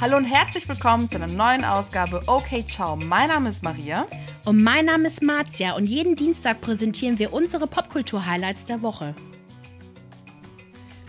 Hallo und herzlich willkommen zu einer neuen Ausgabe Okay Ciao. Mein Name ist Maria. Und mein Name ist Marzia und jeden Dienstag präsentieren wir unsere Popkultur-Highlights der Woche.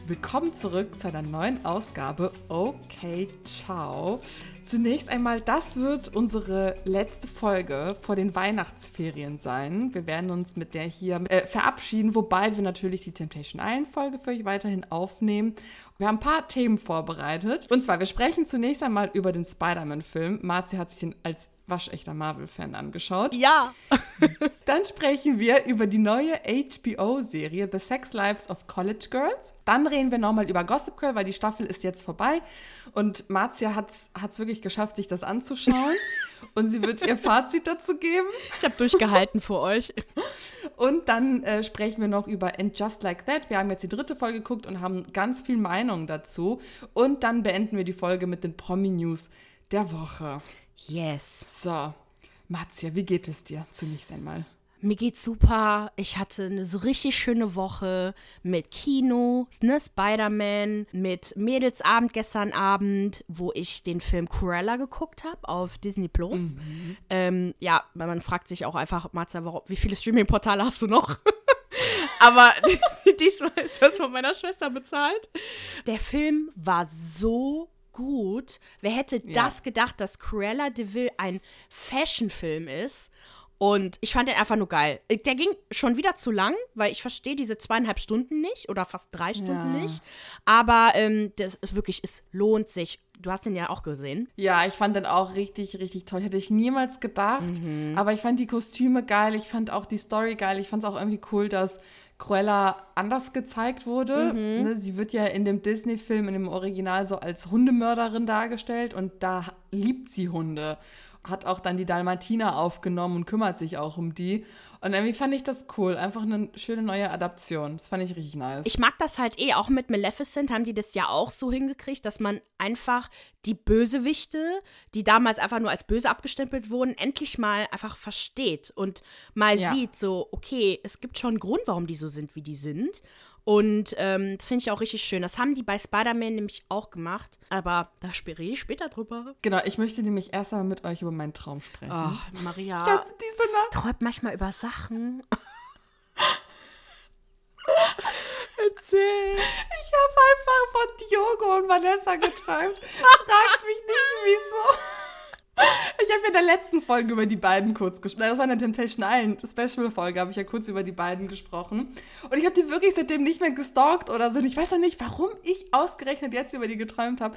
Willkommen zurück zu einer neuen Ausgabe Okay Ciao. Zunächst einmal, das wird unsere letzte Folge vor den Weihnachtsferien sein. Wir werden uns mit der hier äh, verabschieden, wobei wir natürlich die Temptation Island Folge für euch weiterhin aufnehmen. Wir haben ein paar Themen vorbereitet. Und zwar, wir sprechen zunächst einmal über den Spider-Man-Film. Marzi hat sich den als waschechter Marvel-Fan angeschaut. Ja. Dann sprechen wir über die neue HBO-Serie The Sex Lives of College Girls. Dann reden wir nochmal über Gossip Girl, weil die Staffel ist jetzt vorbei. Und Marzia hat es wirklich geschafft, sich das anzuschauen. und sie wird ihr Fazit dazu geben. Ich habe durchgehalten für euch. Und dann äh, sprechen wir noch über And Just Like That. Wir haben jetzt die dritte Folge geguckt und haben ganz viel Meinung dazu. Und dann beenden wir die Folge mit den Promi-News der Woche. Yes. So, Marzia, wie geht es dir zunächst einmal? Mir geht's super. Ich hatte eine so richtig schöne Woche mit Kino, ne, Spider-Man, mit Mädelsabend gestern Abend, wo ich den Film Cruella geguckt habe auf Disney Plus. Mhm. Ähm, ja, man fragt sich auch einfach, Marza, warum, wie viele Streaming-Portale hast du noch? Aber diesmal ist das von meiner Schwester bezahlt. Der Film war so gut. Wer hätte ja. das gedacht, dass Cruella de Vil ein Fashionfilm ist? Und ich fand den einfach nur geil. Der ging schon wieder zu lang, weil ich verstehe diese zweieinhalb Stunden nicht oder fast drei Stunden ja. nicht. Aber ähm, das ist wirklich, es lohnt sich. Du hast den ja auch gesehen. Ja, ich fand den auch richtig, richtig toll. Hätte ich niemals gedacht. Mhm. Aber ich fand die Kostüme geil. Ich fand auch die Story geil. Ich fand es auch irgendwie cool, dass Cruella anders gezeigt wurde. Mhm. Ne, sie wird ja in dem Disney-Film, in dem Original so als Hundemörderin dargestellt und da liebt sie Hunde hat auch dann die Dalmatiner aufgenommen und kümmert sich auch um die. Und irgendwie fand ich das cool. Einfach eine schöne neue Adaption. Das fand ich richtig nice. Ich mag das halt eh. Auch mit Maleficent haben die das ja auch so hingekriegt, dass man einfach die Bösewichte, die damals einfach nur als böse abgestempelt wurden, endlich mal einfach versteht und mal ja. sieht, so, okay, es gibt schon einen Grund, warum die so sind, wie die sind. Und ähm, das finde ich auch richtig schön. Das haben die bei Spider-Man nämlich auch gemacht. Aber da rede ich später drüber. Genau, ich möchte nämlich erst einmal mit euch über meinen Traum sprechen. Oh, Maria. Ich hatte diese Nacht. Träumt manchmal über Sachen. Erzähl. Ich habe einfach von Diogo und Vanessa geträumt. Fragt mich nicht, wieso. Ich habe in der letzten Folge über die beiden kurz gesprochen. Das war eine Temptation Island Special-Folge, habe ich ja kurz über die beiden gesprochen. Und ich habe die wirklich seitdem nicht mehr gestalkt oder so. Und ich weiß auch nicht, warum ich ausgerechnet jetzt über die geträumt habe.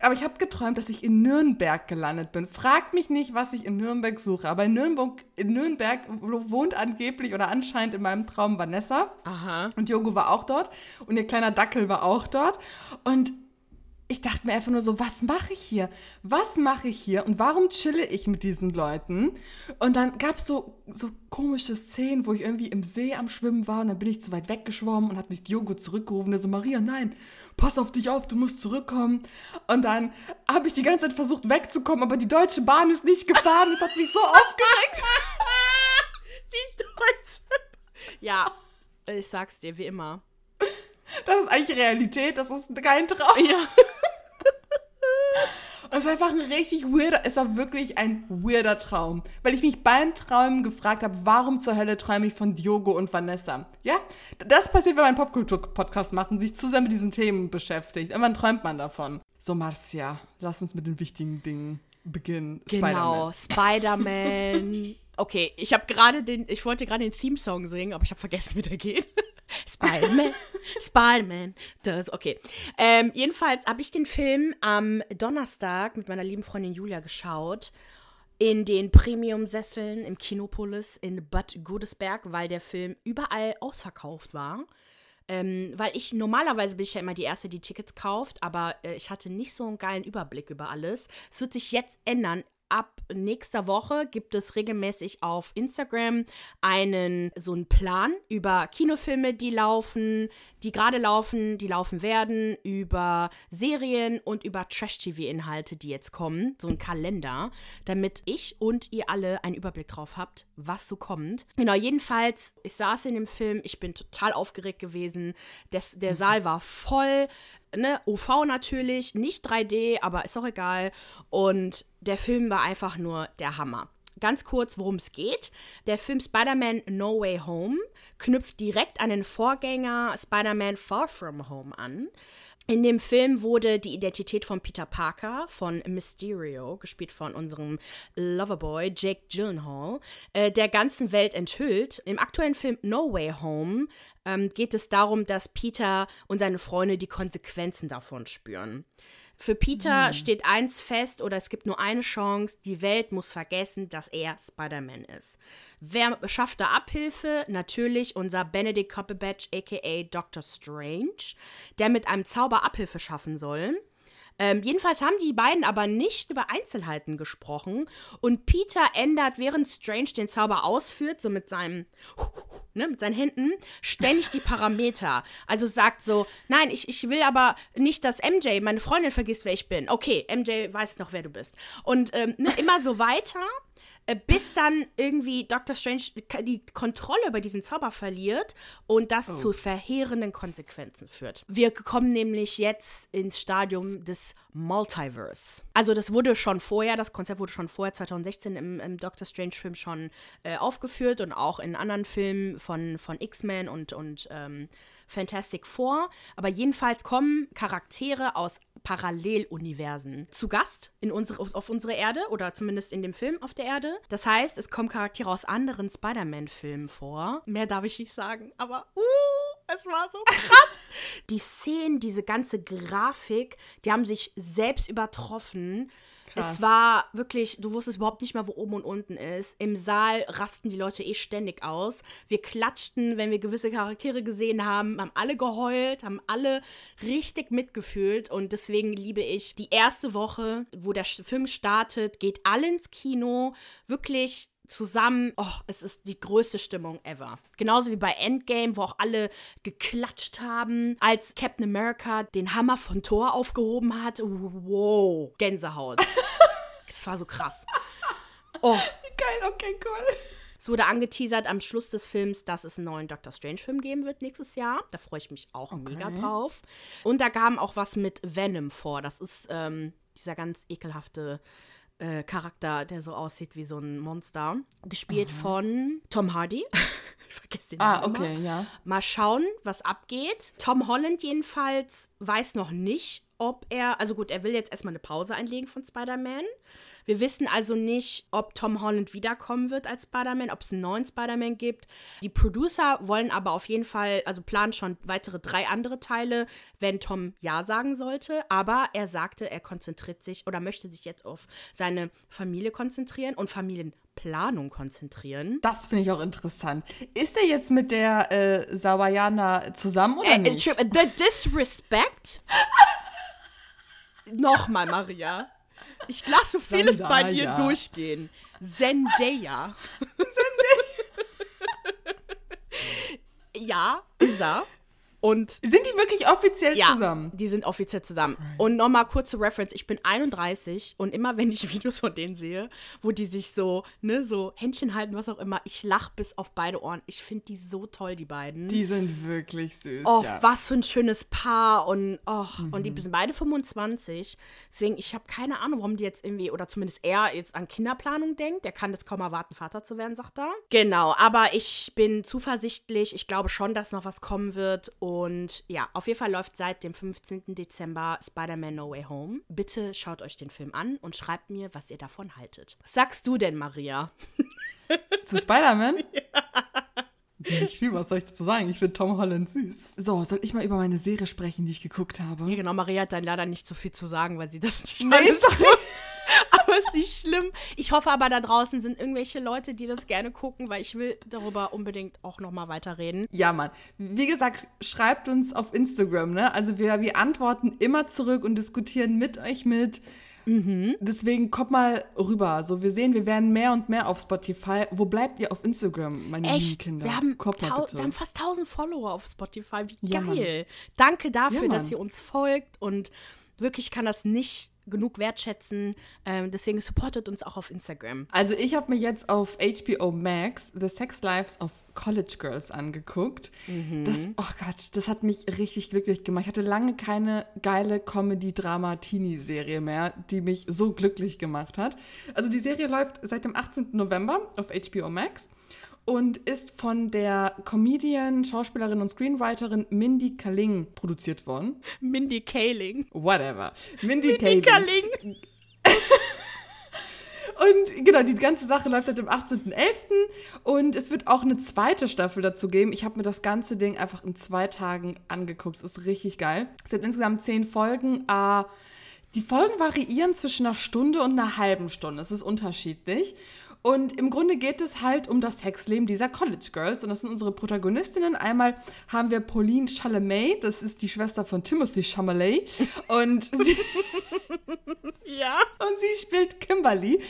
Aber ich habe geträumt, dass ich in Nürnberg gelandet bin. Fragt mich nicht, was ich in Nürnberg suche. Aber in Nürnberg, in Nürnberg wohnt angeblich oder anscheinend in meinem Traum Vanessa. Aha. Und Jogo war auch dort. Und ihr kleiner Dackel war auch dort. Und ich dachte mir einfach nur so, was mache ich hier? Was mache ich hier? Und warum chille ich mit diesen Leuten? Und dann gab es so, so komische Szenen, wo ich irgendwie im See am Schwimmen war und dann bin ich zu weit weggeschwommen und hat mich Diogo zurückgerufen. Er so, Maria, nein, pass auf dich auf, du musst zurückkommen. Und dann habe ich die ganze Zeit versucht wegzukommen, aber die Deutsche Bahn ist nicht gefahren. Das hat mich so aufgeregt. die Deutsche. Ja, ich sag's dir, wie immer. Das ist eigentlich Realität, das ist kein Traum. Ja. Es war einfach ein richtig weirder, es war wirklich ein weirder Traum. Weil ich mich beim Träumen gefragt habe, warum zur Hölle träume ich von Diogo und Vanessa? Ja, das passiert, wenn man einen Popkultur-Podcast macht und sich zusammen mit diesen Themen beschäftigt. Irgendwann träumt man davon. So, Marcia, lass uns mit den wichtigen Dingen beginnen. Genau, Spider-Man. Spider okay, ich habe gerade den, ich wollte gerade den Theme-Song singen, aber ich habe vergessen, wie der geht. Spider-Man, Spider-Man, das, okay. Ähm, jedenfalls habe ich den Film am Donnerstag mit meiner lieben Freundin Julia geschaut. In den Premium-Sesseln im Kinopolis in Bad Godesberg, weil der Film überall ausverkauft war. Ähm, weil ich normalerweise bin ich ja immer die Erste, die Tickets kauft, aber äh, ich hatte nicht so einen geilen Überblick über alles. Es wird sich jetzt ändern ab nächster Woche gibt es regelmäßig auf Instagram einen so einen Plan über Kinofilme, die laufen, die gerade laufen, die laufen werden, über Serien und über Trash-TV-Inhalte, die jetzt kommen. So ein Kalender, damit ich und ihr alle einen Überblick drauf habt, was so kommt. Genau, jedenfalls, ich saß in dem Film, ich bin total aufgeregt gewesen. Des, der Saal war voll ne, UV natürlich, nicht 3D, aber ist auch egal. Und der Film war einfach nur der Hammer. Ganz kurz, worum es geht. Der Film Spider-Man No Way Home knüpft direkt an den Vorgänger Spider-Man Far From Home an. In dem Film wurde die Identität von Peter Parker, von Mysterio, gespielt von unserem Loverboy Jake Gyllenhaal, äh, der ganzen Welt enthüllt. Im aktuellen Film No Way Home ähm, geht es darum, dass Peter und seine Freunde die Konsequenzen davon spüren. Für Peter steht eins fest oder es gibt nur eine Chance, die Welt muss vergessen, dass er Spider-Man ist. Wer schafft da Abhilfe? Natürlich unser Benedict Cumberbatch aka Doctor Strange, der mit einem Zauber Abhilfe schaffen soll. Ähm, jedenfalls haben die beiden aber nicht über Einzelheiten gesprochen und Peter ändert, während Strange den Zauber ausführt, so mit seinem, ne, mit seinen Händen, ständig die Parameter. Also sagt so, nein, ich, ich will aber nicht, dass MJ, meine Freundin, vergisst, wer ich bin. Okay, MJ weiß noch, wer du bist. Und ähm, ne, immer so weiter. Äh, Bis dann irgendwie Dr. Strange die Kontrolle über diesen Zauber verliert und das zu verheerenden Konsequenzen führt. Wir kommen nämlich jetzt ins Stadium des Multiverse. Also das wurde schon vorher, das Konzept wurde schon vorher 2016 im, im Doctor Strange-Film schon äh, aufgeführt und auch in anderen Filmen von, von X-Men und, und ähm, Fantastic Four. Aber jedenfalls kommen Charaktere aus Paralleluniversen zu Gast in unsere, auf, unsere Erde oder zumindest in dem Film auf der Erde. Das heißt, es kommen Charaktere aus anderen Spider-Man-Filmen vor. Mehr darf ich nicht sagen, aber uh, es war so krass. die Szenen, diese ganze Grafik, die haben sich selbst übertroffen. Krass. Es war wirklich, du wusstest überhaupt nicht mehr, wo oben und unten ist. Im Saal rasten die Leute eh ständig aus. Wir klatschten, wenn wir gewisse Charaktere gesehen haben, haben alle geheult, haben alle richtig mitgefühlt. Und deswegen liebe ich die erste Woche, wo der Film startet, geht alle ins Kino. Wirklich zusammen, oh, es ist die größte Stimmung ever. Genauso wie bei Endgame, wo auch alle geklatscht haben, als Captain America den Hammer von Thor aufgehoben hat. Wow, Gänsehaut. das war so krass. Oh, Geil, okay, cool. Es wurde angeteasert am Schluss des Films, dass es einen neuen Doctor Strange-Film geben wird nächstes Jahr. Da freue ich mich auch mega drauf. Und da kam auch was mit Venom vor. Das ist ähm, dieser ganz ekelhafte äh, Charakter, der so aussieht wie so ein Monster. Gespielt von Tom Hardy. ich vergesse den Ah, Namen immer. okay, ja. Mal schauen, was abgeht. Tom Holland jedenfalls weiß noch nicht, ob er, also gut, er will jetzt erstmal eine Pause einlegen von Spider-Man. Wir wissen also nicht, ob Tom Holland wiederkommen wird als Spider-Man, ob es einen neuen Spider-Man gibt. Die Producer wollen aber auf jeden Fall, also planen schon weitere drei andere Teile, wenn Tom Ja sagen sollte. Aber er sagte, er konzentriert sich oder möchte sich jetzt auf seine Familie konzentrieren und Familienplanung konzentrieren. Das finde ich auch interessant. Ist er jetzt mit der äh, Sawayana zusammen oder Äh, nicht? The disrespect? Nochmal, Maria. Ich lasse vieles bei dir Zendaya. durchgehen. Zendaya. ja, ist er. Und Sind die wirklich offiziell ja, zusammen? die sind offiziell zusammen. Und nochmal kurze Reference, ich bin 31 und immer wenn ich Videos von denen sehe, wo die sich so, ne, so Händchen halten, was auch immer, ich lach bis auf beide Ohren. Ich finde die so toll, die beiden. Die sind wirklich süß. Oh, ja. was für ein schönes Paar und oh, und die sind beide 25. Deswegen, ich habe keine Ahnung, warum die jetzt irgendwie, oder zumindest er jetzt an Kinderplanung denkt. Der kann jetzt kaum erwarten, Vater zu werden, sagt er. Genau, aber ich bin zuversichtlich. Ich glaube schon, dass noch was kommen wird. Und ja, auf jeden Fall läuft seit dem 15. Dezember Spider-Man No Way Home. Bitte schaut euch den Film an und schreibt mir, was ihr davon haltet. Was sagst du denn, Maria? Zu Spider-Man? Ich will, was soll ich dazu sagen? Ich finde Tom Holland süß. So, soll ich mal über meine Serie sprechen, die ich geguckt habe? Ja, genau, Maria hat dann leider nicht so viel zu sagen, weil sie das nicht Nee, alles ist nicht schlimm. Ich hoffe aber, da draußen sind irgendwelche Leute, die das gerne gucken, weil ich will darüber unbedingt auch nochmal weiterreden. Ja, Mann. Wie gesagt, schreibt uns auf Instagram, ne? Also wir, wir antworten immer zurück und diskutieren mit euch mit. Deswegen kommt mal rüber. So, wir sehen, wir werden mehr und mehr auf Spotify. Wo bleibt ihr auf Instagram, meine lieben Echt, Kinder? wir haben, wir haben fast 1000 Follower auf Spotify. Wie Ja, geil. Danke dafür, Ja, dass ihr uns folgt und Wirklich kann das nicht genug wertschätzen. Ähm, deswegen supportet uns auch auf Instagram. Also ich habe mir jetzt auf HBO Max The Sex Lives of College Girls angeguckt. Das, oh Gott, das hat mich richtig glücklich gemacht. Ich hatte lange keine geile Comedy-Drama-Teenie-Serie mehr, die mich so glücklich gemacht hat. Also die Serie läuft seit dem 18. November auf HBO Max und ist von der Comedian, Schauspielerin und Screenwriterin Mindy Kaling produziert worden. Mindy Kaling. Whatever. Mindy, Mindy Kaling. Kaling. Und genau, die ganze Sache läuft seit dem 18.11. Und es wird auch eine zweite Staffel dazu geben. Ich habe mir das ganze Ding einfach in zwei Tagen angeguckt. Es ist richtig geil. Es gibt insgesamt zehn Folgen. Äh, die Folgen variieren zwischen einer Stunde und einer halben Stunde. Es ist unterschiedlich. Und im Grunde geht es halt um das Sexleben dieser College Girls. Und das sind unsere Protagonistinnen. Einmal haben wir Pauline Chalamet, das ist die Schwester von Timothy Chalamet. Und sie, Ja. und sie spielt Kimberly.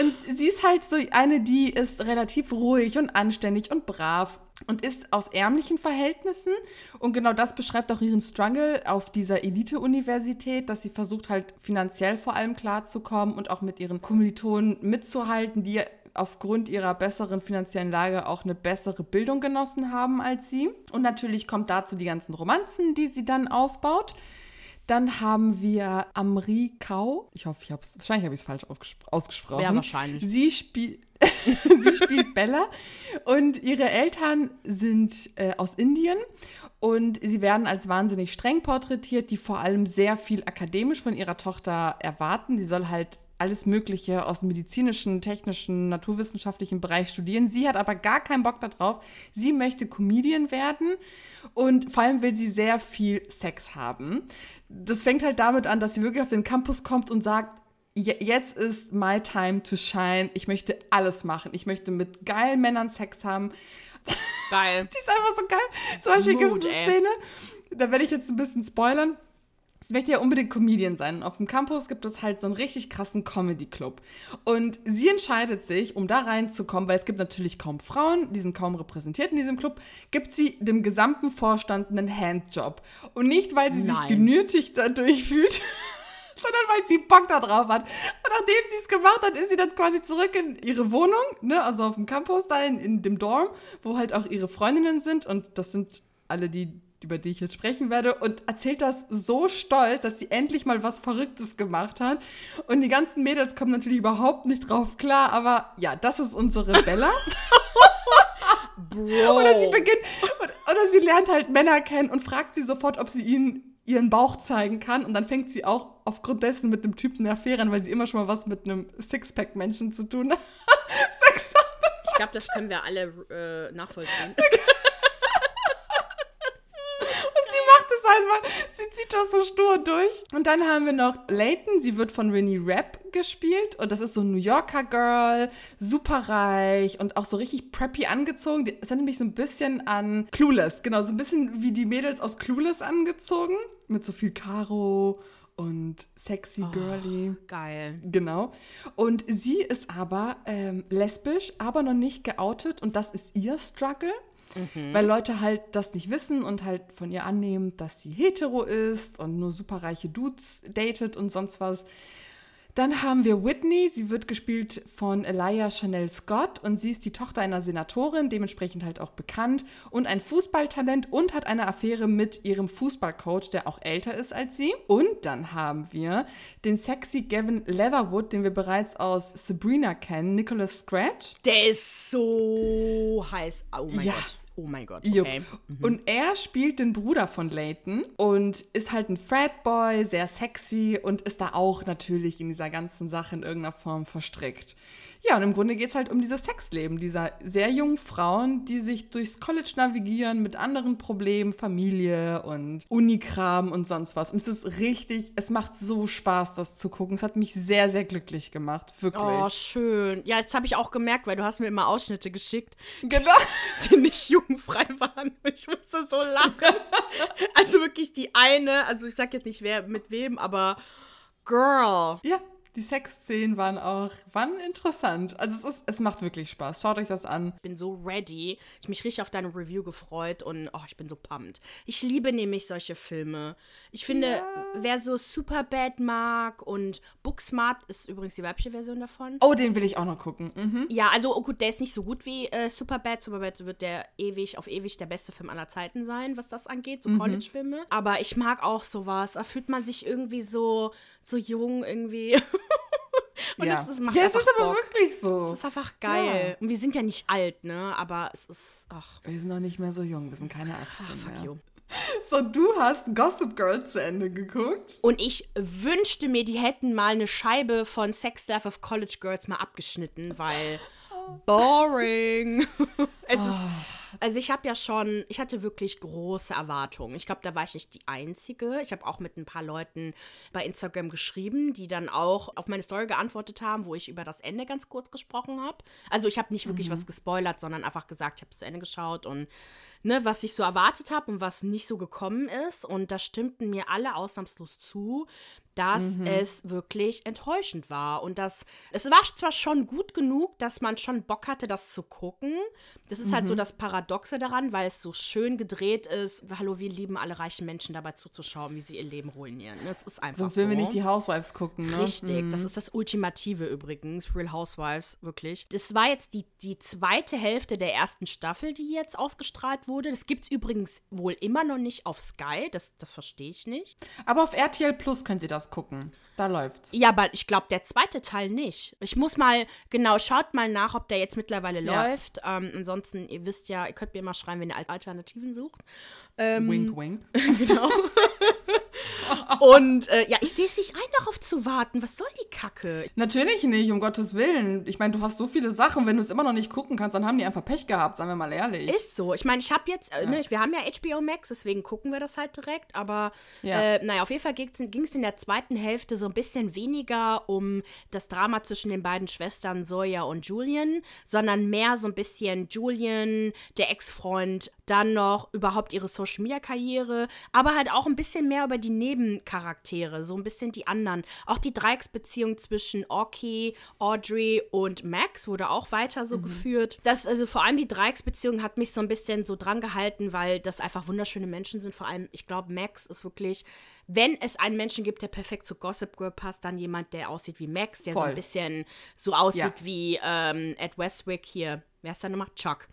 Und sie ist halt so eine, die ist relativ ruhig und anständig und brav und ist aus ärmlichen Verhältnissen. Und genau das beschreibt auch ihren Struggle auf dieser Elite-Universität, dass sie versucht halt finanziell vor allem klarzukommen und auch mit ihren Kommilitonen mitzuhalten, die aufgrund ihrer besseren finanziellen Lage auch eine bessere Bildung genossen haben als sie. Und natürlich kommt dazu die ganzen Romanzen, die sie dann aufbaut. Dann haben wir Amri Kau. Ich hoffe, ich habe es, wahrscheinlich habe ich es falsch ausgesprochen. Ja, wahrscheinlich. Sie spielt. sie spielt Bella und ihre Eltern sind äh, aus Indien und sie werden als wahnsinnig streng porträtiert, die vor allem sehr viel akademisch von ihrer Tochter erwarten. Sie soll halt alles Mögliche aus dem medizinischen, technischen, naturwissenschaftlichen Bereich studieren. Sie hat aber gar keinen Bock darauf. Sie möchte Comedian werden und vor allem will sie sehr viel Sex haben. Das fängt halt damit an, dass sie wirklich auf den Campus kommt und sagt, "Je- jetzt ist my time to shine. Ich möchte alles machen. Ich möchte mit geilen Männern Sex haben. Geil. Die ist einfach so geil. Zum Beispiel gibt es eine. Szene, da werde ich jetzt ein bisschen spoilern. Sie möchte ja unbedingt Comedian sein. Und auf dem Campus gibt es halt so einen richtig krassen Comedy-Club. Und sie entscheidet sich, um da reinzukommen, weil es gibt natürlich kaum Frauen, die sind kaum repräsentiert in diesem Club, gibt sie dem gesamten Vorstand einen Handjob. Und nicht, weil sie sich Nein. genötigt dadurch fühlt, sondern weil sie Bock da drauf hat. Und nachdem sie es gemacht hat, ist sie dann quasi zurück in ihre Wohnung, ne, also auf dem Campus da in, in dem Dorm, wo halt auch ihre Freundinnen sind. Und das sind alle die, über die ich jetzt sprechen werde. Und erzählt das so stolz, dass sie endlich mal was Verrücktes gemacht hat. Und die ganzen Mädels kommen natürlich überhaupt nicht drauf klar. Aber ja, das ist unsere Bella. Bro. Oder sie beginnt, oder sie lernt halt Männer kennen und fragt sie sofort, ob sie ihnen ihren Bauch zeigen kann. Und dann fängt sie auch aufgrund dessen mit einem Typen eine Affäre an, weil sie immer schon mal was mit einem Sixpack-Menschen zu tun hat. Sex Ich glaube, das können wir alle äh, nachvollziehen. Und sie macht es einfach, sie zieht das so stur durch. Und dann haben wir noch Layton, sie wird von Rennie Rapp gespielt. Und das ist so ein New Yorker Girl, superreich und auch so richtig preppy angezogen. Die- Es erinnert mich so ein bisschen an Clueless, genau, so ein bisschen wie die Mädels aus Clueless angezogen. Mit so viel Karo und sexy girly. Geil. Genau. Und sie ist aber ähm, lesbisch, aber noch nicht geoutet und das ist ihr Struggle. Weil Leute halt das nicht wissen und halt von ihr annehmen, dass sie hetero ist und nur superreiche Dudes datet und sonst was. Dann haben wir Whitney, sie wird gespielt von Elia Chanel Scott und sie ist die Tochter einer Senatorin, dementsprechend halt auch bekannt und ein Fußballtalent und hat eine Affäre mit ihrem Fußballcoach, der auch älter ist als sie. Und dann haben wir den sexy Gavin Leatherwood, den wir bereits aus Sabrina kennen, Nicholas Scratch. Der ist so heiß. Oh mein Ja. Gott. Oh mein Gott. Okay. Und er spielt den Bruder von Layton und ist halt ein Fratboy, sehr sexy und ist da auch natürlich in dieser ganzen Sache in irgendeiner Form verstrickt. Ja, und im Grunde geht es halt um dieses Sexleben dieser sehr jungen Frauen, die sich durchs College navigieren mit anderen Problemen, Familie und Unikram und sonst was. Und es ist richtig, es macht so Spaß, das zu gucken. Es hat mich sehr, sehr glücklich gemacht. Wirklich. Oh, schön. Ja, jetzt habe ich auch gemerkt, weil du hast mir immer Ausschnitte geschickt, genau. die nicht jugendfrei waren. Ich musste so lachen. also wirklich die eine, also ich sag jetzt nicht wer mit wem, aber Girl. Ja, Die Sexszenen waren auch, waren interessant. Also es, ist, es macht wirklich Spaß. Schaut euch das an. Ich bin so ready. Ich mich richtig auf deine Review gefreut und oh, ich bin so pumped. Ich liebe nämlich solche Filme. Ich finde, Ja. wer so Superbad mag und Booksmart ist übrigens die weibliche Version davon. Oh, den will ich auch noch gucken. Mhm. Ja, also oh gut, der ist nicht so gut wie äh, Superbad. Superbad wird der ewig auf ewig der beste Film aller Zeiten sein, was das angeht, so College-Filme. Aber ich mag auch sowas. Da fühlt man sich irgendwie so, so jung irgendwie. Und ja, es, macht ja, es ist aber Bock. wirklich so. Es ist einfach geil. Ja. Und wir sind ja nicht alt, ne? Aber es ist. Ach, wir sind noch nicht mehr so jung, wir sind keine 18 fuck mehr. you. So, du hast Gossip Girl zu Ende geguckt. Und ich wünschte mir, die hätten mal eine Scheibe von Sex Life of College Girls mal abgeschnitten, weil boring. es ist, also ich habe ja schon, ich hatte wirklich große Erwartungen. Ich glaube, da war ich nicht die Einzige. Ich habe auch mit ein paar Leuten bei Instagram geschrieben, die dann auch auf meine Story geantwortet haben, wo ich über das Ende ganz kurz gesprochen habe. Also ich habe nicht wirklich was gespoilert, sondern einfach gesagt, ich habe zu Ende geschaut und ne, was ich so erwartet habe und was nicht so gekommen ist. Und da stimmten mir alle ausnahmslos zu, dass es wirklich enttäuschend war. Und dass es war zwar schon gut genug, dass man schon Bock hatte, das zu gucken. Das ist halt so das Paradoxe daran, weil es so schön gedreht ist. Hallo, wir lieben alle reichen Menschen dabei zuzuschauen, wie sie ihr Leben ruinieren. Das ist einfach Sonst so. will wir nicht die Housewives gucken, ne? Richtig, das ist das Ultimative übrigens, Real Housewives, wirklich. Das war jetzt die, die zweite Hälfte der ersten Staffel, die jetzt ausgestrahlt wurde. Das gibt es übrigens wohl immer noch nicht auf Sky, das, das verstehe ich nicht. Aber auf RTL Plus könnt ihr das gucken. Da läuft's. Ja, aber ich glaube, der zweite Teil nicht. Ich muss mal, genau, schaut mal nach, ob der jetzt mittlerweile Ja. läuft. Ähm, ansonsten, ihr wisst ja, ihr könnt mir mal schreiben, wenn ihr Alternativen sucht. Ähm, wink, wink. Genau. Und äh, ja, ich sehe es nicht ein, darauf zu warten. Was soll die Kacke? Natürlich nicht, um Gottes Willen. Ich meine, du hast so viele Sachen, wenn du es immer noch nicht gucken kannst, dann haben die einfach Pech gehabt, sagen wir mal ehrlich. Ist so. Ich meine, ich habe jetzt, äh, ne, wir haben ja HBO Max, deswegen gucken wir das halt direkt. Aber Ja. äh, naja, auf jeden Fall ging es in der zweiten Hälfte so ein bisschen weniger um das Drama zwischen den beiden Schwestern Zoya und Julian, sondern mehr so ein bisschen Julian, der Ex-Freund, dann noch überhaupt ihre Social-Media-Karriere, aber halt auch ein bisschen mehr über die Nebencharaktere, so ein bisschen die anderen. Auch die Dreiecksbeziehung zwischen Orky, Audrey und Max wurde auch weiter so geführt. Das, also vor allem die Dreiecksbeziehung hat mich so ein bisschen so dran gehalten, weil das einfach wunderschöne Menschen sind. Vor allem, ich glaube, Max ist wirklich, wenn es einen Menschen gibt, der perfekt zu Gossip Girl passt, dann jemand, der aussieht wie Max, der so Voll. ein bisschen so aussieht Ja. wie ähm, Ed Westwick hier. Wer ist da nochmal? Chuck.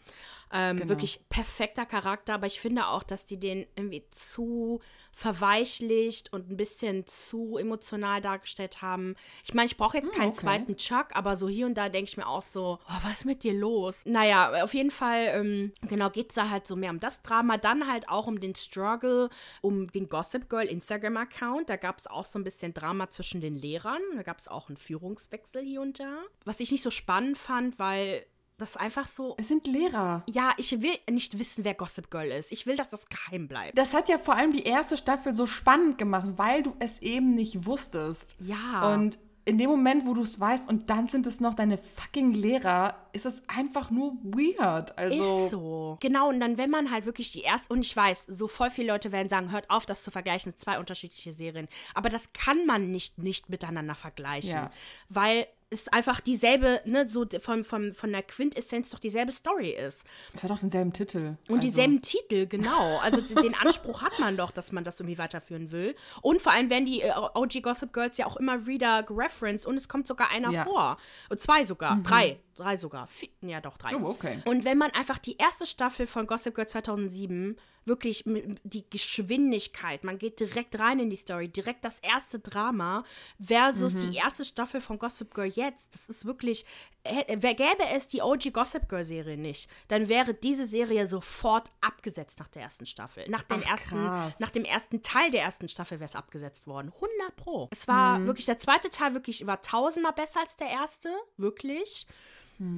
Ähm, Genau. Wirklich perfekter Charakter, aber ich finde auch, dass die den irgendwie zu verweichlicht und ein bisschen zu emotional dargestellt haben. Ich meine, ich brauche jetzt Hm, keinen okay. zweiten Chuck, aber so hier und da denke ich mir auch so, oh, was ist mit dir los? Naja, auf jeden Fall, ähm, genau, geht es da halt so mehr um das Drama, dann halt auch um den Struggle, um den Gossip Girl Instagram-Account. Da gab es auch so ein bisschen Drama zwischen den Lehrern. Da gab es auch einen Führungswechsel hier und da. Was ich nicht so spannend fand, weil das einfach so Es sind Lehrer. ja, ich will nicht wissen, wer Gossip Girl ist. Ich will, dass das geheim bleibt. Das hat ja vor allem die erste Staffel so spannend gemacht, weil du es eben nicht wusstest. Ja. Und in dem Moment, wo du es weißt und dann sind es noch deine fucking Lehrer, ist es einfach nur weird. Also, ist so. Genau, und dann, wenn man halt wirklich die erste, und ich weiß, so voll viele Leute werden sagen, hört auf, das zu vergleichen, zwei unterschiedliche Serien. Aber das kann man nicht, nicht miteinander vergleichen. Ja. Weil es einfach dieselbe, ne, so von, von, von der Quintessenz doch dieselbe Story ist. es hat auch denselben Titel. Und also, dieselben Titel, genau. Also den Anspruch hat man doch, dass man das irgendwie weiterführen will. Und vor allem werden die äh, OG Gossip Girls ja auch immer wieder gereferenced und es kommt sogar einer Ja. vor. Und zwei sogar. Drei. Drei sogar. Vier, ja, doch, drei. Oh, okay. Und wenn man einfach die erste Staffel von Gossip Girl 2007 wirklich die Geschwindigkeit, man geht direkt rein in die Story, direkt das erste Drama versus die erste Staffel von Gossip Girl jetzt, das ist wirklich, wer gäbe es die OG Gossip Girl Serie nicht, dann wäre diese Serie sofort abgesetzt nach der ersten Staffel. Nach, den Ach, ersten, krass. nach dem ersten Teil der ersten Staffel wäre es abgesetzt worden. 100 pro. Es war wirklich, der zweite Teil wirklich war tausendmal besser als der erste, wirklich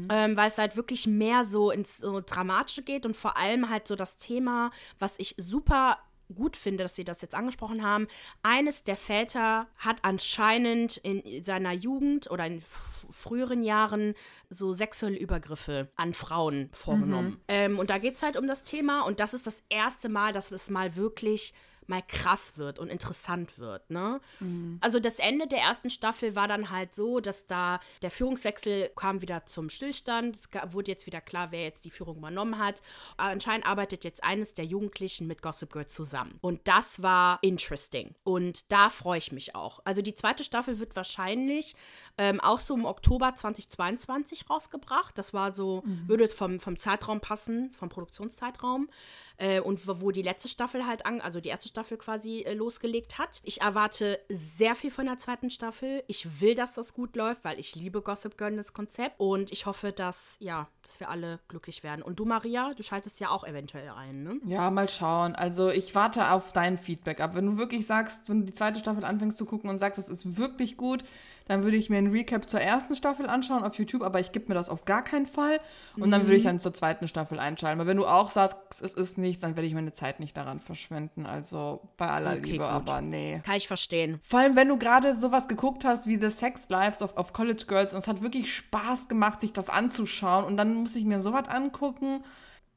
ähm, weil es halt wirklich mehr so ins so Dramatische geht und vor allem halt so das Thema, was ich super gut finde, dass sie das jetzt angesprochen haben. Eines der Väter hat anscheinend in seiner Jugend oder in früheren Jahren so sexuelle Übergriffe an Frauen vorgenommen. Ähm, und da geht es halt um das Thema und das ist das erste Mal, dass es mal wirklich mal krass wird und interessant wird, ne? Mhm. Also das Ende der ersten Staffel war dann halt so, dass da der Führungswechsel kam wieder zum Stillstand. Es wurde jetzt wieder klar, wer jetzt die Führung übernommen hat. Aber anscheinend arbeitet jetzt eines der Jugendlichen mit Gossip Girl zusammen. Und das war interesting. Und da freue ich mich auch. Also die zweite Staffel wird wahrscheinlich ähm, auch so im Oktober 2022 rausgebracht. Das war so, mhm. würde vom, vom Zeitraum passen, vom Produktionszeitraum äh, und wo die letzte Staffel halt an, also die erste Staffel quasi äh, losgelegt hat. Ich erwarte sehr viel von der zweiten Staffel. Ich will, dass das gut läuft, weil ich liebe Gossip Girl das Konzept und ich hoffe, dass ja, dass wir alle glücklich werden. Und du Maria, du schaltest ja auch eventuell ein, ne? Ja, mal schauen. Also ich warte auf dein Feedback ab. Wenn du wirklich sagst, wenn du die zweite Staffel anfängst zu gucken und sagst, es ist wirklich gut, dann würde ich mir ein Recap zur ersten Staffel anschauen auf YouTube, aber ich gebe mir das auf gar keinen Fall. Und mhm. dann würde ich mhm. dann zur zweiten Staffel einschalten. Aber wenn du auch sagst, es ist nichts, dann werde ich meine Zeit nicht daran verschwenden. Also bei aller okay, Liebe, gut. aber nee. Kann ich verstehen. Vor allem, wenn du gerade sowas geguckt hast wie The Sex Lives of, of College Girls und es hat wirklich Spaß gemacht, sich das anzuschauen und dann muss ich mir sowas angucken.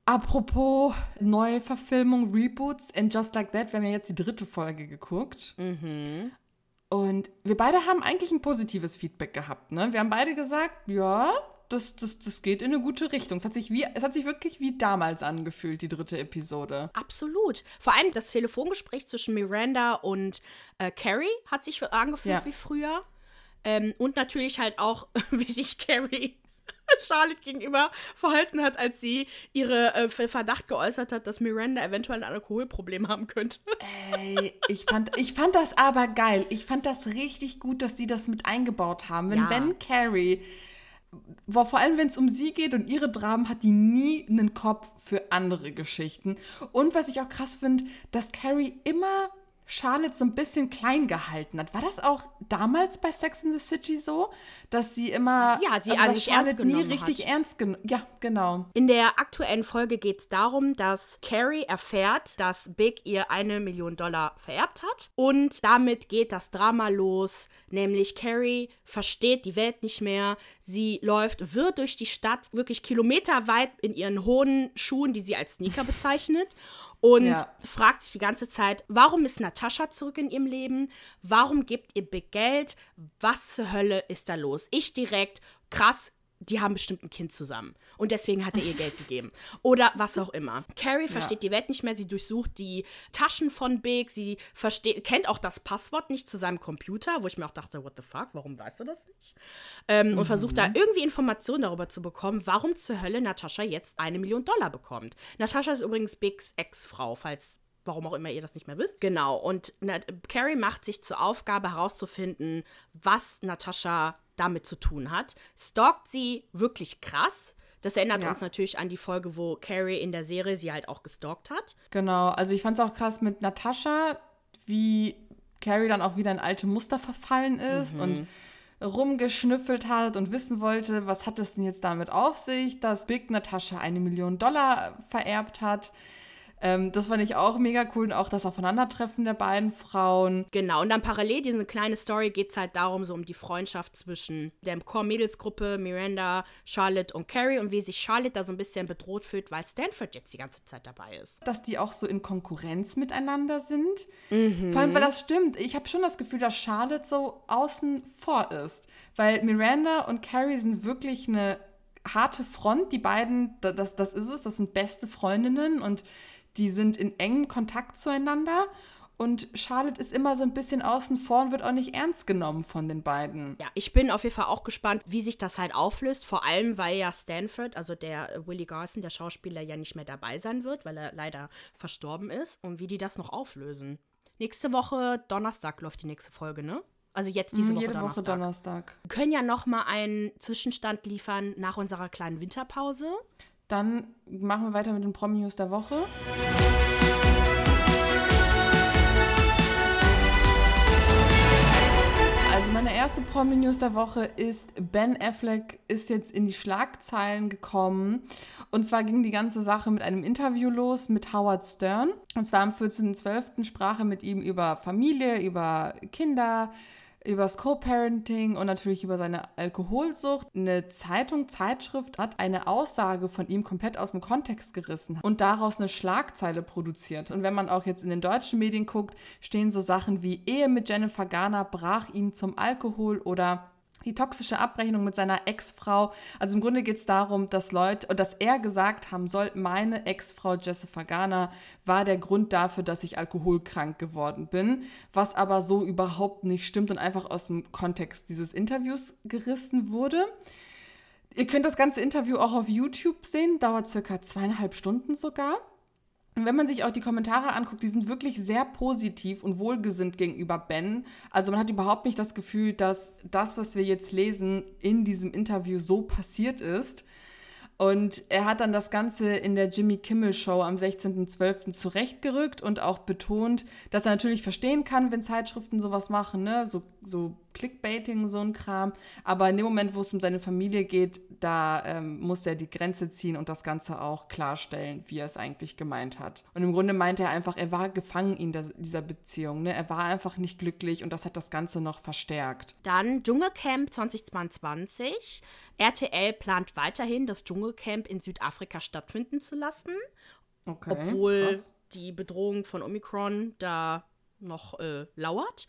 Apropos Neuverfilmung, Reboots and Just Like That, wir haben ja jetzt die dritte Folge geguckt. Mhm. Und wir beide haben eigentlich ein positives Feedback gehabt. Ne? Wir haben beide gesagt, ja, das, das, das geht in eine gute Richtung. Es hat, sich wie, es hat sich wirklich wie damals angefühlt, die dritte Episode. Absolut. Vor allem das Telefongespräch zwischen Miranda und äh, Carrie hat sich angefühlt ja. wie früher. Ähm, und natürlich halt auch, wie sich Carrie Charlotte gegenüber verhalten hat, als sie ihre äh, Verdacht geäußert hat, dass Miranda eventuell ein Alkoholproblem haben könnte. Ey, ich fand, ich fand das aber geil. Ich fand das richtig gut, dass sie das mit eingebaut haben. Wenn, ja. wenn Carrie, vor allem wenn es um sie geht und ihre Dramen, hat die nie einen Kopf für andere Geschichten. Und was ich auch krass finde, dass Carrie immer Charlotte so ein bisschen klein gehalten hat. War das auch damals bei Sex in the City so, dass sie immer ja, sie also, dass Charlotte nie richtig hat. ernst genommen Ja, genau. In der aktuellen Folge geht es darum, dass Carrie erfährt, dass Big ihr eine Million Dollar vererbt hat und damit geht das Drama los, nämlich Carrie versteht die Welt nicht mehr, sie läuft wirr durch die Stadt, wirklich kilometerweit in ihren hohen Schuhen, die sie als Sneaker bezeichnet und ja. fragt sich die ganze Zeit, warum ist Natascha zurück in ihrem Leben? Warum gibt ihr Big Geld? Was zur Hölle ist da los? Ich direkt, krass, die haben bestimmt ein Kind zusammen. Und deswegen hat er ihr Geld gegeben. Oder was auch immer. Carrie versteht ja. die Welt nicht mehr. Sie durchsucht die Taschen von Big. Sie versteht, kennt auch das Passwort nicht zu seinem Computer, wo ich mir auch dachte, what the fuck, warum weißt du das nicht? Ähm, mhm. Und versucht da irgendwie Informationen darüber zu bekommen, warum zur Hölle Natascha jetzt eine Million Dollar bekommt. Natascha ist übrigens Bigs Ex-Frau, falls warum auch immer ihr das nicht mehr wisst. Genau, und Carrie macht sich zur Aufgabe herauszufinden, was Natascha damit zu tun hat. Stalkt sie wirklich krass. Das erinnert ja. uns natürlich an die Folge, wo Carrie in der Serie sie halt auch gestalkt hat. Genau, also ich fand es auch krass mit Natascha, wie Carrie dann auch wieder in alte Muster verfallen ist mhm. und rumgeschnüffelt hat und wissen wollte, was hat es denn jetzt damit auf sich, dass Big Natascha eine Million Dollar vererbt hat. Ähm, das fand ich auch mega cool und auch das Aufeinandertreffen der beiden Frauen. Genau, und dann parallel diese kleine Story geht es halt darum, so um die Freundschaft zwischen der Core-Mädelsgruppe, Miranda, Charlotte und Carrie und wie sich Charlotte da so ein bisschen bedroht fühlt, weil Stanford jetzt die ganze Zeit dabei ist. Dass die auch so in Konkurrenz miteinander sind. Mhm. Vor allem, weil das stimmt. Ich habe schon das Gefühl, dass Charlotte so außen vor ist. Weil Miranda und Carrie sind wirklich eine harte Front. Die beiden, das, das ist es, das sind beste Freundinnen und die sind in engem Kontakt zueinander. Und Charlotte ist immer so ein bisschen außen vor und wird auch nicht ernst genommen von den beiden. Ja, ich bin auf jeden Fall auch gespannt, wie sich das halt auflöst. Vor allem, weil ja Stanford, also der Willie Garson, der Schauspieler, ja nicht mehr dabei sein wird, weil er leider verstorben ist. Und wie die das noch auflösen. Nächste Woche, Donnerstag, läuft die nächste Folge, ne? Also jetzt diese mhm, Woche Jede Donnerstag. Woche Donnerstag. Wir können ja noch mal einen Zwischenstand liefern nach unserer kleinen Winterpause. Dann machen wir weiter mit den Promi-News der Woche. Also meine erste Promi-News der Woche ist, Ben Affleck ist jetzt in die Schlagzeilen gekommen. Und zwar ging die ganze Sache mit einem Interview los mit Howard Stern. Und zwar am 14.12. sprach er mit ihm über Familie, über Kinder, übers Co-Parenting und natürlich über seine Alkoholsucht. Eine Zeitung, Zeitschrift hat eine Aussage von ihm komplett aus dem Kontext gerissen und daraus eine Schlagzeile produziert. Und wenn man auch jetzt in den deutschen Medien guckt, stehen so Sachen wie Ehe mit Jennifer Garner brach ihn zum Alkohol oder die toxische Abrechnung mit seiner Ex-Frau. Also im Grunde geht es darum, dass Leute, dass er gesagt haben soll, meine Ex-Frau Jessica Garner war der Grund dafür, dass ich alkoholkrank geworden bin, was aber so überhaupt nicht stimmt und einfach aus dem Kontext dieses Interviews gerissen wurde. Ihr könnt das ganze Interview auch auf YouTube sehen, dauert circa zweieinhalb Stunden sogar. Wenn man sich auch die Kommentare anguckt, die sind wirklich sehr positiv und wohlgesinnt gegenüber Ben. Also man hat überhaupt nicht das Gefühl, dass das, was wir jetzt lesen, in diesem Interview so passiert ist. Und er hat dann das Ganze in der Jimmy Kimmel Show am 16.12. zurechtgerückt und auch betont, dass er natürlich verstehen kann, wenn Zeitschriften sowas machen, ne? so, so Clickbaiting, so ein Kram. Aber in dem Moment, wo es um seine Familie geht, da ähm, muss er die Grenze ziehen und das Ganze auch klarstellen, wie er es eigentlich gemeint hat. Und im Grunde meinte er einfach, er war gefangen in dieser Beziehung. Ne? Er war einfach nicht glücklich und das hat das Ganze noch verstärkt. Dann Dschungelcamp 2022. RTL plant weiterhin, das Dschungelcamp in Südafrika stattfinden zu lassen. Okay, obwohl krass. die Bedrohung von Omikron da noch äh, lauert.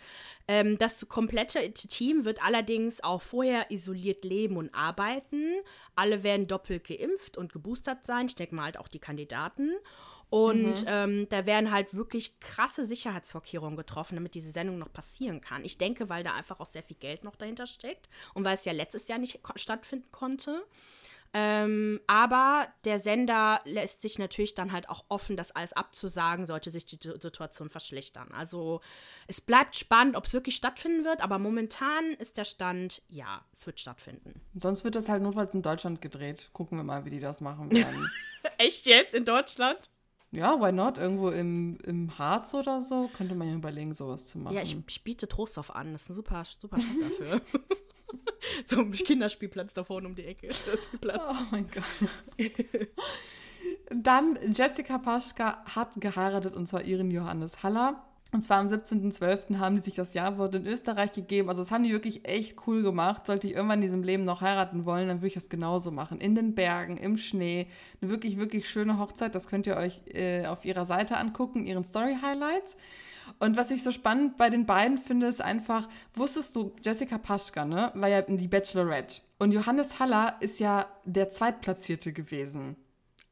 Ähm, das komplette Team wird allerdings auch vorher isoliert leben und arbeiten. Alle werden doppelt geimpft und geboostert sein. Ich denke mal halt auch die Kandidaten. Und mhm. ähm, da werden halt wirklich krasse Sicherheitsvorkehrungen getroffen, damit diese Sendung noch passieren kann. Ich denke, weil da einfach auch sehr viel Geld noch dahinter steckt und weil es ja letztes Jahr nicht stattfinden konnte. Ähm, aber der Sender lässt sich natürlich dann halt auch offen, das alles abzusagen, sollte sich die Situation verschlechtern. Also es bleibt spannend, ob es wirklich stattfinden wird, aber momentan ist der Stand, ja, es wird stattfinden. Sonst wird das halt notfalls in Deutschland gedreht. Gucken wir mal, wie die das machen werden. Echt jetzt? In Deutschland? Ja, why not? Irgendwo im, im Harz oder so könnte man ja überlegen, sowas zu machen. Ja, ich, ich biete Trostorf an. Das ist ein super, super Stadt dafür. so ein Kinderspielplatz da vorne um die Ecke. Oh mein Gott. Dann Jessica Paschka hat geheiratet und zwar ihren Johannes Haller. Und zwar am 17.12. haben die sich das Jawort in Österreich gegeben. Also das haben die wirklich echt cool gemacht. Sollte ich irgendwann in diesem Leben noch heiraten wollen, dann würde ich das genauso machen. In den Bergen, im Schnee. Eine wirklich, wirklich schöne Hochzeit. Das könnt ihr euch äh, auf ihrer Seite angucken, ihren Story-Highlights. Und was ich so spannend bei den beiden finde, ist einfach, wusstest du, Jessica Paschka, ne, war ja in die Bachelorette. Und Johannes Haller ist ja der Zweitplatzierte gewesen.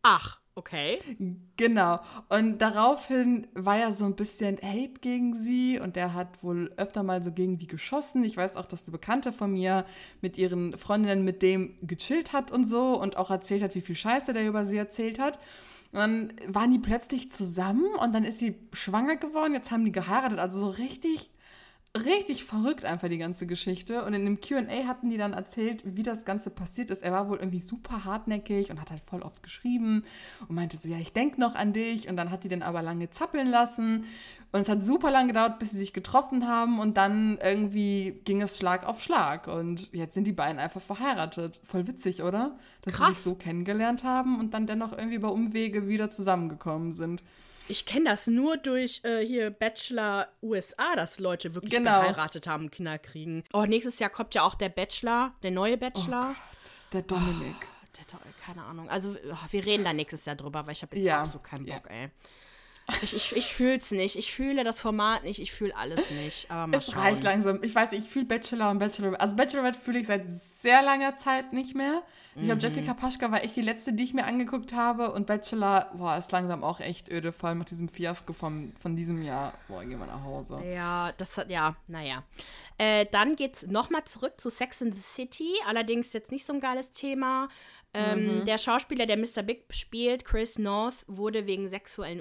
Ach, okay. Genau. Und daraufhin war ja so ein bisschen Hate gegen sie und der hat wohl öfter mal so gegen die geschossen. Ich weiß auch, dass eine Bekannte von mir mit ihren Freundinnen mit dem gechillt hat und so und auch erzählt hat, wie viel Scheiße der über sie erzählt hat. Und dann waren die plötzlich zusammen und dann ist sie schwanger geworden. Jetzt haben die geheiratet. Also so richtig, richtig verrückt einfach die ganze Geschichte. Und in dem QA hatten die dann erzählt, wie das Ganze passiert ist. Er war wohl irgendwie super hartnäckig und hat halt voll oft geschrieben und meinte so, ja, ich denke noch an dich. Und dann hat die den aber lange zappeln lassen. Und es hat super lange gedauert, bis sie sich getroffen haben und dann irgendwie ging es Schlag auf Schlag. Und jetzt sind die beiden einfach verheiratet. Voll witzig, oder? Dass Krass. sie sich so kennengelernt haben und dann dennoch irgendwie über Umwege wieder zusammengekommen sind. Ich kenne das nur durch äh, hier Bachelor USA, dass Leute wirklich genau. geheiratet haben, Kinder kriegen. Oh, nächstes Jahr kommt ja auch der Bachelor, der neue Bachelor. Oh Gott, der Dominik. Oh, der, keine Ahnung. Also, oh, wir reden da nächstes Jahr drüber, weil ich habe jetzt ja. so keinen Bock, ja. ey. Ich, ich, ich fühle es nicht. Ich fühle das Format nicht. Ich fühle alles nicht. Aber mal es schauen. reicht langsam. Ich weiß, ich fühle Bachelor und Bachelor. Also Bachelorette fühle ich seit sehr langer Zeit nicht mehr. Ich glaube, mhm. Jessica Paschka war echt die letzte, die ich mir angeguckt habe. Und Bachelor, boah, ist langsam auch echt öde, vor allem mit diesem Fiasko vom, von diesem Jahr. Boah, gehen wir nach Hause. Ja, das hat, ja, naja. Äh, dann geht's nochmal zurück zu Sex in the City. Allerdings jetzt nicht so ein geiles Thema. Ähm, mhm. Der Schauspieler, der Mr. Big spielt, Chris North, wurde wegen sexuellen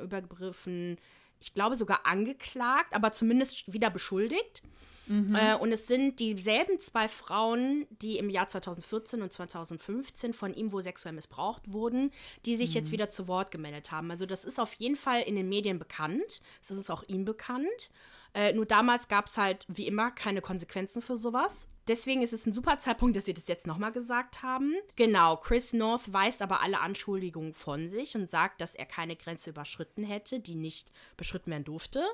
Übergriffen, ich glaube sogar angeklagt, aber zumindest wieder beschuldigt. Mhm. Äh, und es sind dieselben zwei Frauen, die im Jahr 2014 und 2015 von ihm wohl sexuell missbraucht wurden, die sich mhm. jetzt wieder zu Wort gemeldet haben. Also das ist auf jeden Fall in den Medien bekannt. Das ist auch ihm bekannt. Äh, nur damals gab es halt wie immer keine Konsequenzen für sowas. Deswegen ist es ein super Zeitpunkt, dass sie das jetzt nochmal gesagt haben. Genau, Chris North weist aber alle Anschuldigungen von sich und sagt, dass er keine Grenze überschritten hätte, die nicht beschritten werden durfte.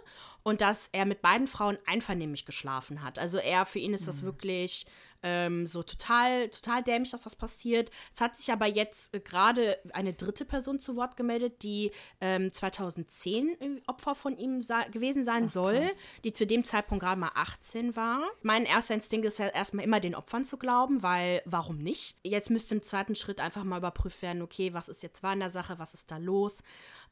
Und dass er mit beiden Frauen einvernehmlich geschlafen hat. Also er, für ihn ist das mhm. wirklich ähm, so total, total dämlich, dass das passiert. Es hat sich aber jetzt äh, gerade eine dritte Person zu Wort gemeldet, die ähm, 2010 Opfer von ihm gewesen sein Ach, soll, krass. die zu dem Zeitpunkt gerade mal 18 war. Mein erster Instinkt ist ja erstmal immer den Opfern zu glauben, weil warum nicht? Jetzt müsste im zweiten Schritt einfach mal überprüft werden, okay, was ist jetzt wahr in der Sache, was ist da los?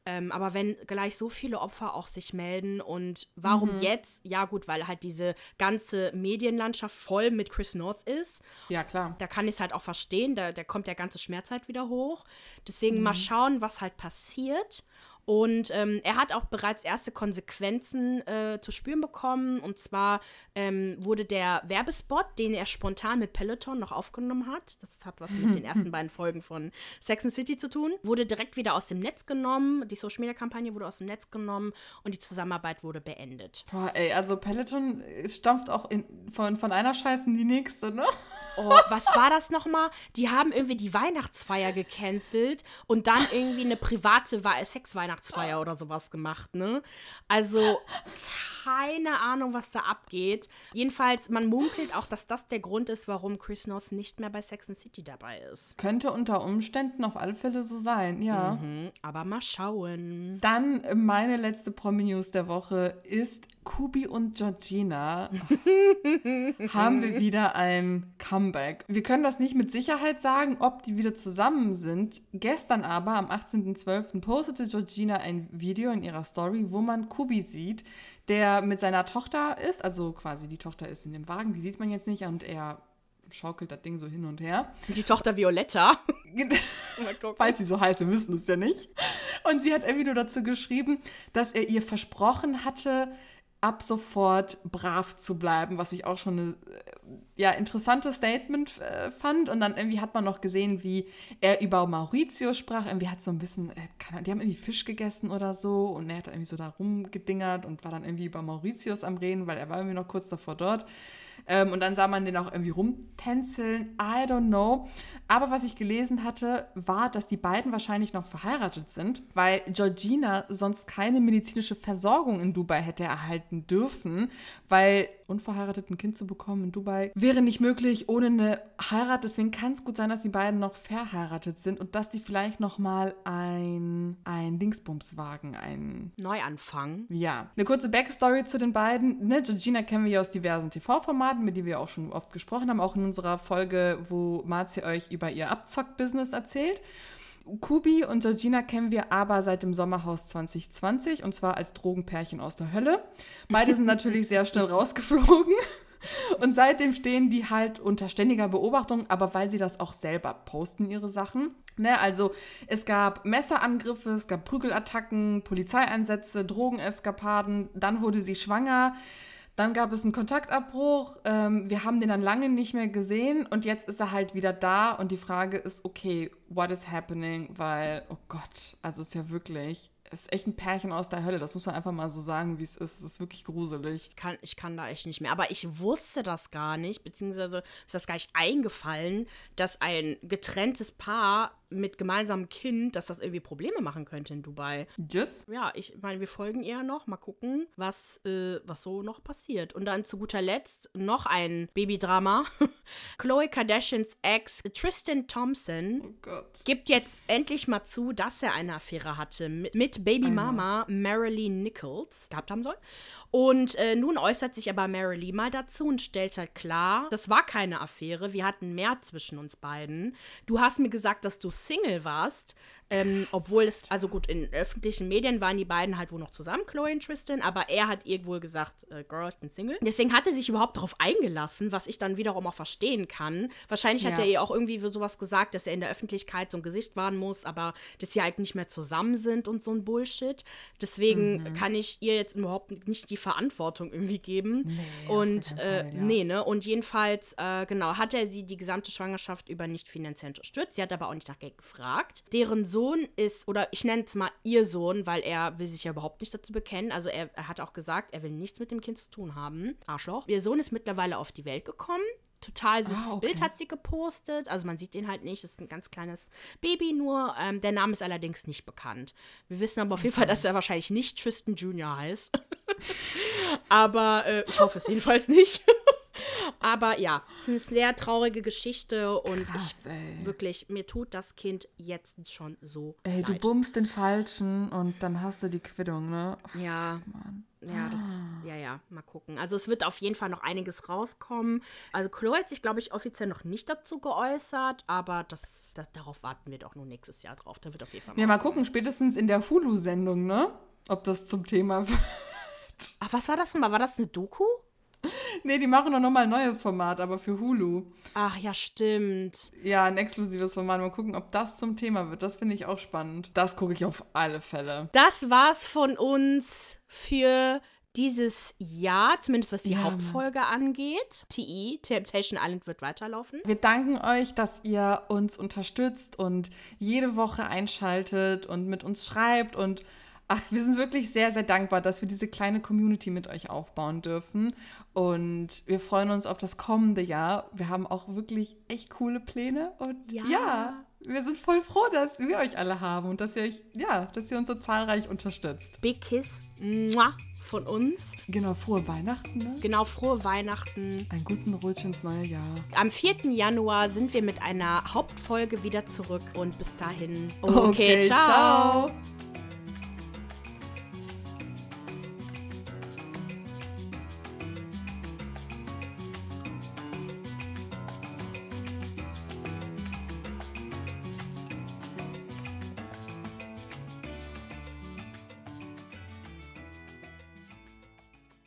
Ähm, aber wenn gleich so viele Opfer auch sich melden und warum mhm. jetzt? Ja, gut, weil halt diese ganze Medienlandschaft voll mit Chris North ist. Ja, klar. Da kann ich es halt auch verstehen. Da, da kommt der ganze Schmerz halt wieder hoch. Deswegen mhm. mal schauen, was halt passiert. Und ähm, er hat auch bereits erste Konsequenzen äh, zu spüren bekommen. Und zwar ähm, wurde der Werbespot, den er spontan mit Peloton noch aufgenommen hat, das hat was mit den ersten beiden Folgen von Sex and City zu tun, wurde direkt wieder aus dem Netz genommen. Die Social Media Kampagne wurde aus dem Netz genommen und die Zusammenarbeit wurde beendet. Boah, ey, also Peloton stampft auch in, von, von einer Scheiße in die nächste, ne? Oh, was war das nochmal? Die haben irgendwie die Weihnachtsfeier gecancelt und dann irgendwie eine private Sexweihnachtsfeier Weihnachtsfeier oder sowas gemacht, ne? Also keine Ahnung, was da abgeht. Jedenfalls, man munkelt auch, dass das der Grund ist, warum Chris North nicht mehr bei Sex and City dabei ist. Könnte unter Umständen auf alle Fälle so sein, ja. Mhm, aber mal schauen. Dann meine letzte Promi-News der Woche ist Kubi und Georgina haben wir wieder ein Comeback. Wir können das nicht mit Sicherheit sagen, ob die wieder zusammen sind. Gestern aber, am 18.12., postete Georgina ein Video in ihrer Story, wo man Kubi sieht, der mit seiner Tochter ist. Also quasi die Tochter ist in dem Wagen, die sieht man jetzt nicht und er schaukelt das Ding so hin und her. Die Tochter Violetta. Falls sie so heißt, wir wissen es ja nicht. Und sie hat irgendwie nur dazu geschrieben, dass er ihr versprochen hatte, ab sofort brav zu bleiben, was ich auch schon eine ja, interessantes Statement äh, fand. Und dann irgendwie hat man noch gesehen, wie er über Maurizio sprach. Irgendwie hat so ein bisschen, äh, die haben irgendwie Fisch gegessen oder so und er hat irgendwie so da rumgedingert und war dann irgendwie über Mauritius am Reden, weil er war irgendwie noch kurz davor dort. Ähm, und dann sah man den auch irgendwie rumtänzeln. I don't know. Aber was ich gelesen hatte, war, dass die beiden wahrscheinlich noch verheiratet sind, weil Georgina sonst keine medizinische Versorgung in Dubai hätte erhalten dürfen, weil unverheirateten Kind zu bekommen in Dubai wäre nicht möglich ohne eine Heirat. Deswegen kann es gut sein, dass die beiden noch verheiratet sind und dass die vielleicht noch mal ein, ein Dingsbums wagen, ein Neuanfang. Ja. Eine kurze Backstory zu den beiden. Ne, Georgina kennen wir ja aus diversen TV-Formaten, mit denen wir auch schon oft gesprochen haben, auch in unserer Folge, wo Marzi euch über ihr Abzock-Business erzählt. Kubi und Georgina kennen wir aber seit dem Sommerhaus 2020 und zwar als Drogenpärchen aus der Hölle. Beide sind natürlich sehr schnell rausgeflogen. Und seitdem stehen die halt unter ständiger Beobachtung, aber weil sie das auch selber posten, ihre Sachen. Ne, also es gab Messerangriffe, es gab Prügelattacken, Polizeieinsätze, Drogeneskapaden, dann wurde sie schwanger. Dann gab es einen Kontaktabbruch. Ähm, wir haben den dann lange nicht mehr gesehen und jetzt ist er halt wieder da und die Frage ist, okay, what is happening? Weil, oh Gott, also ist ja wirklich, ist echt ein Pärchen aus der Hölle. Das muss man einfach mal so sagen, wie es ist. Es ist wirklich gruselig. Kann, ich kann da echt nicht mehr. Aber ich wusste das gar nicht, beziehungsweise ist das gar nicht eingefallen, dass ein getrenntes Paar mit gemeinsamem Kind, dass das irgendwie Probleme machen könnte in Dubai. Just? Ja, ich meine, wir folgen ihr noch. Mal gucken, was, äh, was so noch passiert. Und dann zu guter Letzt noch ein Babydrama. Chloe Kardashians Ex Tristan Thompson oh gibt jetzt endlich mal zu, dass er eine Affäre hatte mit, mit Babymama Marilee Nichols gehabt haben soll. Und äh, nun äußert sich aber Marilee mal dazu und stellt halt klar, das war keine Affäre, wir hatten mehr zwischen uns beiden. Du hast mir gesagt, dass du Single warst, ähm, obwohl es, also gut, in öffentlichen Medien waren die beiden halt wohl noch zusammen, Chloe und Tristan, aber er hat ihr wohl gesagt, äh, Girl, ich bin Single. Deswegen hat er sich überhaupt darauf eingelassen, was ich dann wiederum auch verstehen kann. Wahrscheinlich ja. hat er ihr auch irgendwie sowas gesagt, dass er in der Öffentlichkeit so ein Gesicht wahren muss, aber dass sie halt nicht mehr zusammen sind und so ein Bullshit. Deswegen mhm. kann ich ihr jetzt überhaupt nicht die Verantwortung irgendwie geben. Nee, und äh, Fall, ja. nee, ne? Und jedenfalls, äh, genau, hat er sie die gesamte Schwangerschaft über nicht finanziell unterstützt. Sie hat aber auch nicht nach Geld gefragt. Deren Sohn Sohn ist, oder ich nenne es mal ihr Sohn, weil er will sich ja überhaupt nicht dazu bekennen. Also er, er hat auch gesagt, er will nichts mit dem Kind zu tun haben. Arschloch. Ihr Sohn ist mittlerweile auf die Welt gekommen total süßes Ah, okay. Bild hat sie gepostet. Also man sieht ihn halt nicht, das ist ein ganz kleines Baby nur. Ähm, der Name ist allerdings nicht bekannt. Wir wissen aber auf jeden Fall, dass er wahrscheinlich nicht Tristan Jr. heißt. aber äh, ich hoffe es jedenfalls nicht. aber ja, es ist eine sehr traurige Geschichte und Krass, ich wirklich, mir tut das Kind jetzt schon so Ey, du leid. bummst den Falschen und dann hast du die Quittung, ne? Ja, Mann. ja, das, ja, ja, mal gucken. Also es wird auf jeden Fall noch einiges rauskommen. Also Chloe hat sich, glaube ich, offiziell noch nicht dazu geäußert, aber das, das, darauf warten wir doch nur nächstes Jahr drauf. Da wird auf jeden Fall Ja, mal gucken, spätestens in der Hulu-Sendung, ne? Ob das zum Thema wird. Ach, was war das nochmal? War das eine Doku? Nee, die machen doch nochmal ein neues Format, aber für Hulu. Ach ja, stimmt. Ja, ein exklusives Format. Mal gucken, ob das zum Thema wird. Das finde ich auch spannend. Das gucke ich auf alle Fälle. Das war's von uns für dieses Jahr, zumindest was die Ja, Mann. Hauptfolge angeht. TI, Temptation Island wird weiterlaufen. Wir danken euch, dass ihr uns unterstützt und jede Woche einschaltet und mit uns schreibt und ach, wir sind wirklich sehr, sehr dankbar, dass wir diese kleine Community mit euch aufbauen dürfen und wir freuen uns auf das kommende Jahr. Wir haben auch wirklich echt coole Pläne und Ja. ja, wir sind voll froh, dass wir euch alle haben und dass ihr euch, ja, dass ihr uns so zahlreich unterstützt. Big Kiss mua, von uns. Genau, frohe Weihnachten, ne? Genau, frohe Weihnachten. Einen guten Rutsch ins neue Jahr. Am 4. Januar sind wir mit einer Hauptfolge wieder zurück und bis dahin. Okay, ciao.